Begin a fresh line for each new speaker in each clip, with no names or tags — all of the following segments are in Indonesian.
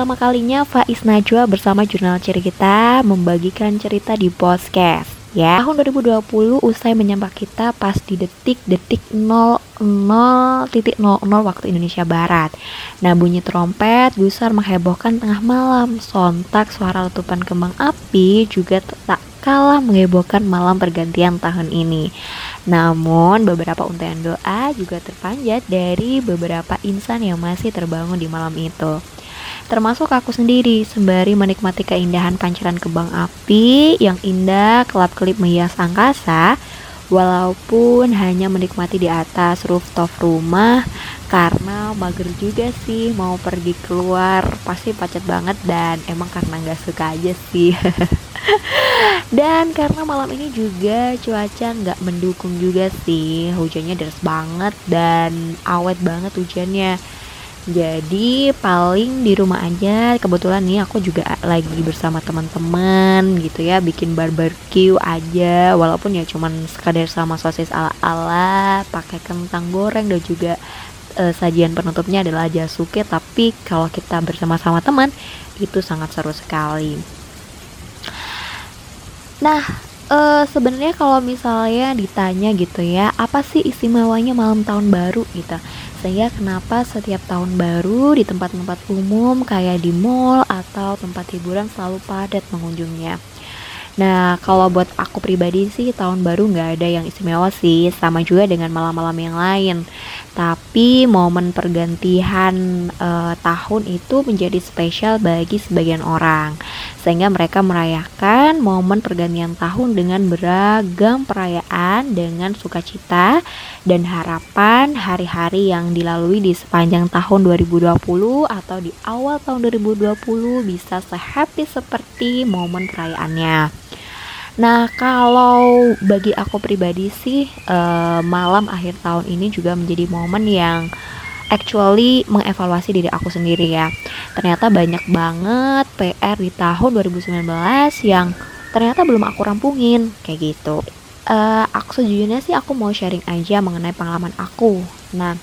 pertama kalinya Faiz Najwa bersama jurnal cerita membagikan cerita di podcast ya. Tahun 2020 usai menyapa kita pas di detik-detik 00.00 waktu Indonesia Barat. Nah, bunyi trompet gusar menghebohkan tengah malam. Sontak suara letupan kembang api juga tak kalah menghebohkan malam pergantian tahun ini. Namun, beberapa untayan doa juga terpanjat dari beberapa insan yang masih terbangun di malam itu termasuk aku sendiri sembari menikmati keindahan pancaran kembang api yang indah kelap-kelip menghias angkasa walaupun hanya menikmati di atas rooftop rumah karena mager juga sih mau pergi keluar. Pasti pacet banget dan emang karena nggak suka aja sih. Dan karena malam ini juga cuaca nggak mendukung juga sih. Hujannya deras banget dan awet banget hujannya jadi paling di rumah aja kebetulan nih aku juga lagi bersama teman-teman gitu ya bikin barbecue aja walaupun ya cuman sekadar sama sosis ala-ala pakai kentang goreng dan juga uh, sajian penutupnya adalah jasuke tapi kalau kita bersama-sama teman itu sangat seru sekali. Nah, uh, sebenarnya kalau misalnya ditanya gitu ya, apa sih istimewanya malam tahun baru gitu? Sehingga kenapa setiap tahun baru di tempat-tempat umum kayak di mall atau tempat hiburan selalu padat pengunjungnya. Nah, kalau buat aku pribadi sih tahun baru nggak ada yang istimewa sih, sama juga dengan malam-malam yang lain. Tapi momen pergantian uh, tahun itu menjadi spesial bagi sebagian orang, sehingga mereka merayakan momen pergantian tahun dengan beragam perayaan dengan sukacita dan harapan hari-hari yang dilalui di sepanjang tahun 2020 atau di awal tahun 2020 bisa sehappy seperti momen perayaannya. Nah, kalau bagi aku pribadi sih uh, malam akhir tahun ini juga menjadi momen yang actually mengevaluasi diri aku sendiri ya. Ternyata banyak banget PR di tahun 2019 yang ternyata belum aku rampungin kayak gitu. Uh, aku sejujurnya sih aku mau sharing aja mengenai pengalaman aku. Nah,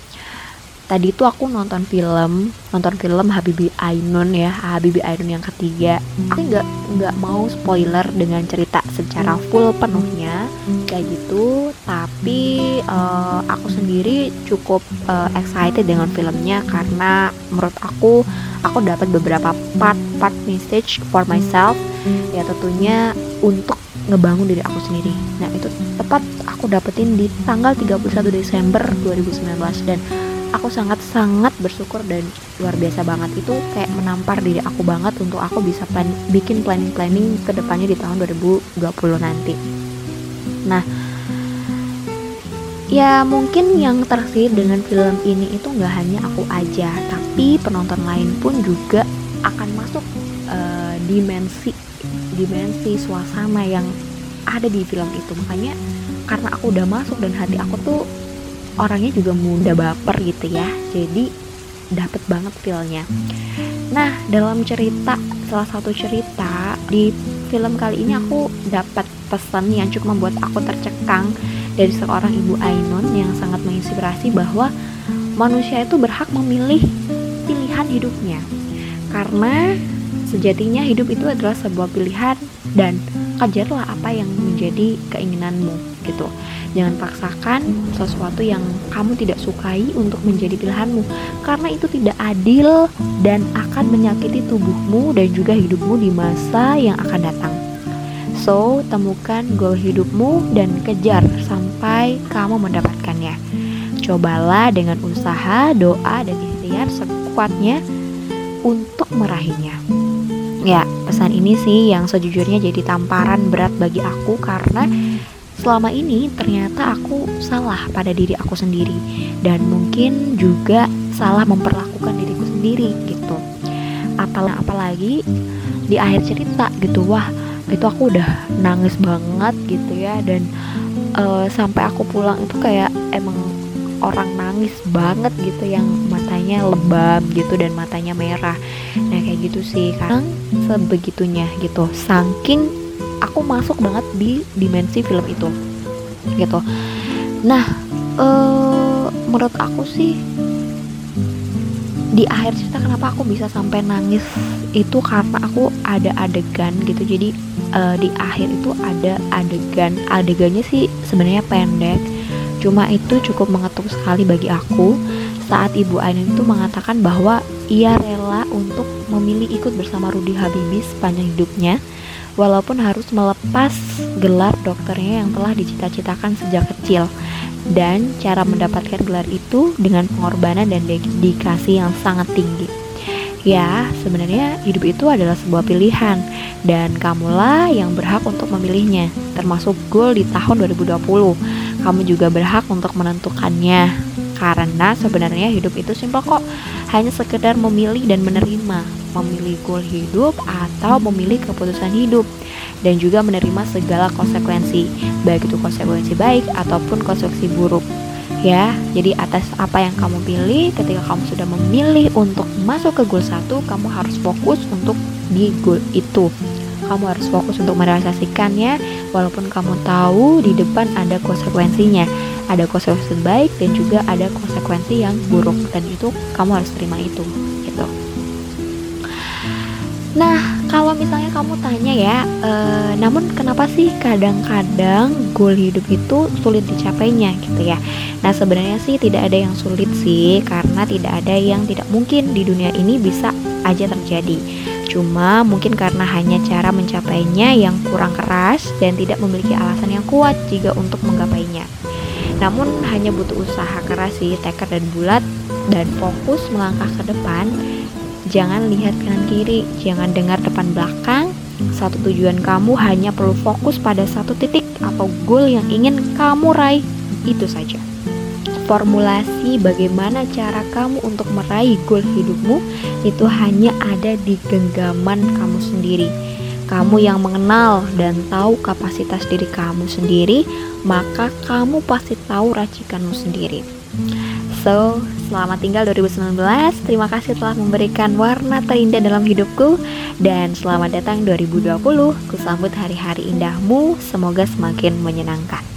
tadi tuh aku nonton film nonton film Habibi Ainun ya Habibi Ainun yang ketiga aku nggak nggak mau spoiler dengan cerita secara full penuhnya kayak gitu tapi uh, aku sendiri cukup uh, excited dengan filmnya karena menurut aku aku dapat beberapa part-part message for myself ya tentunya untuk ngebangun diri aku sendiri. Nah, itu tepat aku dapetin di tanggal 31 Desember 2019 dan aku sangat-sangat bersyukur dan luar biasa banget itu kayak menampar diri aku banget untuk aku bisa plan bikin planning-planning ke depannya di tahun 2020 nanti. Nah, ya mungkin yang tersihir dengan film ini itu nggak hanya aku aja, tapi penonton lain pun juga akan masuk uh, dimensi dimensi suasana yang ada di film itu. Makanya karena aku udah masuk dan hati aku tuh orangnya juga mudah baper gitu ya. Jadi dapet banget feelnya. Nah dalam cerita salah satu cerita di film kali ini aku dapat pesan yang cukup membuat aku tercekang dari seorang ibu Ainun yang sangat menginspirasi bahwa manusia itu berhak memilih pilihan hidupnya. Karena sejatinya hidup itu adalah sebuah pilihan dan kejarlah apa yang menjadi keinginanmu gitu Jangan paksakan sesuatu yang kamu tidak sukai untuk menjadi pilihanmu, karena itu tidak adil dan akan menyakiti tubuhmu dan juga hidupmu di masa yang akan datang. So, temukan goal hidupmu dan kejar sampai kamu mendapatkannya. Cobalah dengan usaha, doa, dan ikhtiar sekuatnya untuk meraihnya. Ya, pesan ini sih yang sejujurnya jadi tamparan berat bagi aku karena selama ini ternyata aku salah pada diri aku sendiri dan mungkin juga salah memperlakukan diriku sendiri gitu. Apalagi apalagi di akhir cerita gitu. Wah itu aku udah nangis banget gitu ya. Dan uh, sampai aku pulang itu kayak emang orang nangis banget gitu. Yang matanya lebam gitu dan matanya merah. Nah kayak gitu sih. Kan sebegitunya gitu. Saking aku masuk banget di dimensi film itu gitu. Nah uh, menurut aku sih di akhir cerita kenapa aku bisa sampai nangis itu karena aku ada adegan gitu. Jadi uh, di akhir itu ada adegan adegannya sih sebenarnya pendek cuma itu cukup mengetuk sekali bagi aku. Saat ibu Ainun itu mengatakan bahwa ia rela untuk memilih ikut bersama Rudi Habibie sepanjang hidupnya walaupun harus melepas gelar dokternya yang telah dicita-citakan sejak kecil dan cara mendapatkan gelar itu dengan pengorbanan dan dedikasi yang sangat tinggi. Ya, sebenarnya hidup itu adalah sebuah pilihan dan kamulah yang berhak untuk memilihnya, termasuk goal di tahun 2020. Kamu juga berhak untuk menentukannya. Karena sebenarnya hidup itu simpel kok, hanya sekedar memilih dan menerima, memilih goal hidup atau memilih keputusan hidup dan juga menerima segala konsekuensi, baik itu konsekuensi baik ataupun konsekuensi buruk. Ya, jadi atas apa yang kamu pilih, ketika kamu sudah memilih untuk masuk ke goal satu, kamu harus fokus untuk di goal itu. Kamu harus fokus untuk merealisasikannya, walaupun kamu tahu di depan ada konsekuensinya, ada konsekuensi baik dan juga ada konsekuensi yang buruk, dan itu kamu harus terima itu, gitu. Nah, kalau misalnya kamu tanya ya, e, namun kenapa sih kadang-kadang goal hidup itu sulit dicapainya gitu ya? Nah sebenarnya sih tidak ada yang sulit sih, karena tidak ada yang tidak mungkin di dunia ini bisa aja terjadi. Cuma mungkin karena hanya cara mencapainya yang kurang keras dan tidak memiliki alasan yang kuat jika untuk menggapainya. Namun hanya butuh usaha keras sih, tekad dan bulat dan fokus melangkah ke depan Jangan lihat kanan kiri, jangan dengar depan belakang. Satu tujuan kamu hanya perlu fokus pada satu titik atau goal yang ingin kamu raih. Itu saja. Formulasi bagaimana cara kamu untuk meraih goal hidupmu itu hanya ada di genggaman kamu sendiri. Kamu yang mengenal dan tahu kapasitas diri kamu sendiri, maka kamu pasti tahu racikanmu sendiri. So, selamat tinggal 2019. Terima kasih telah memberikan warna terindah dalam hidupku dan selamat datang 2020. Kusambut hari-hari indahmu, semoga semakin menyenangkan.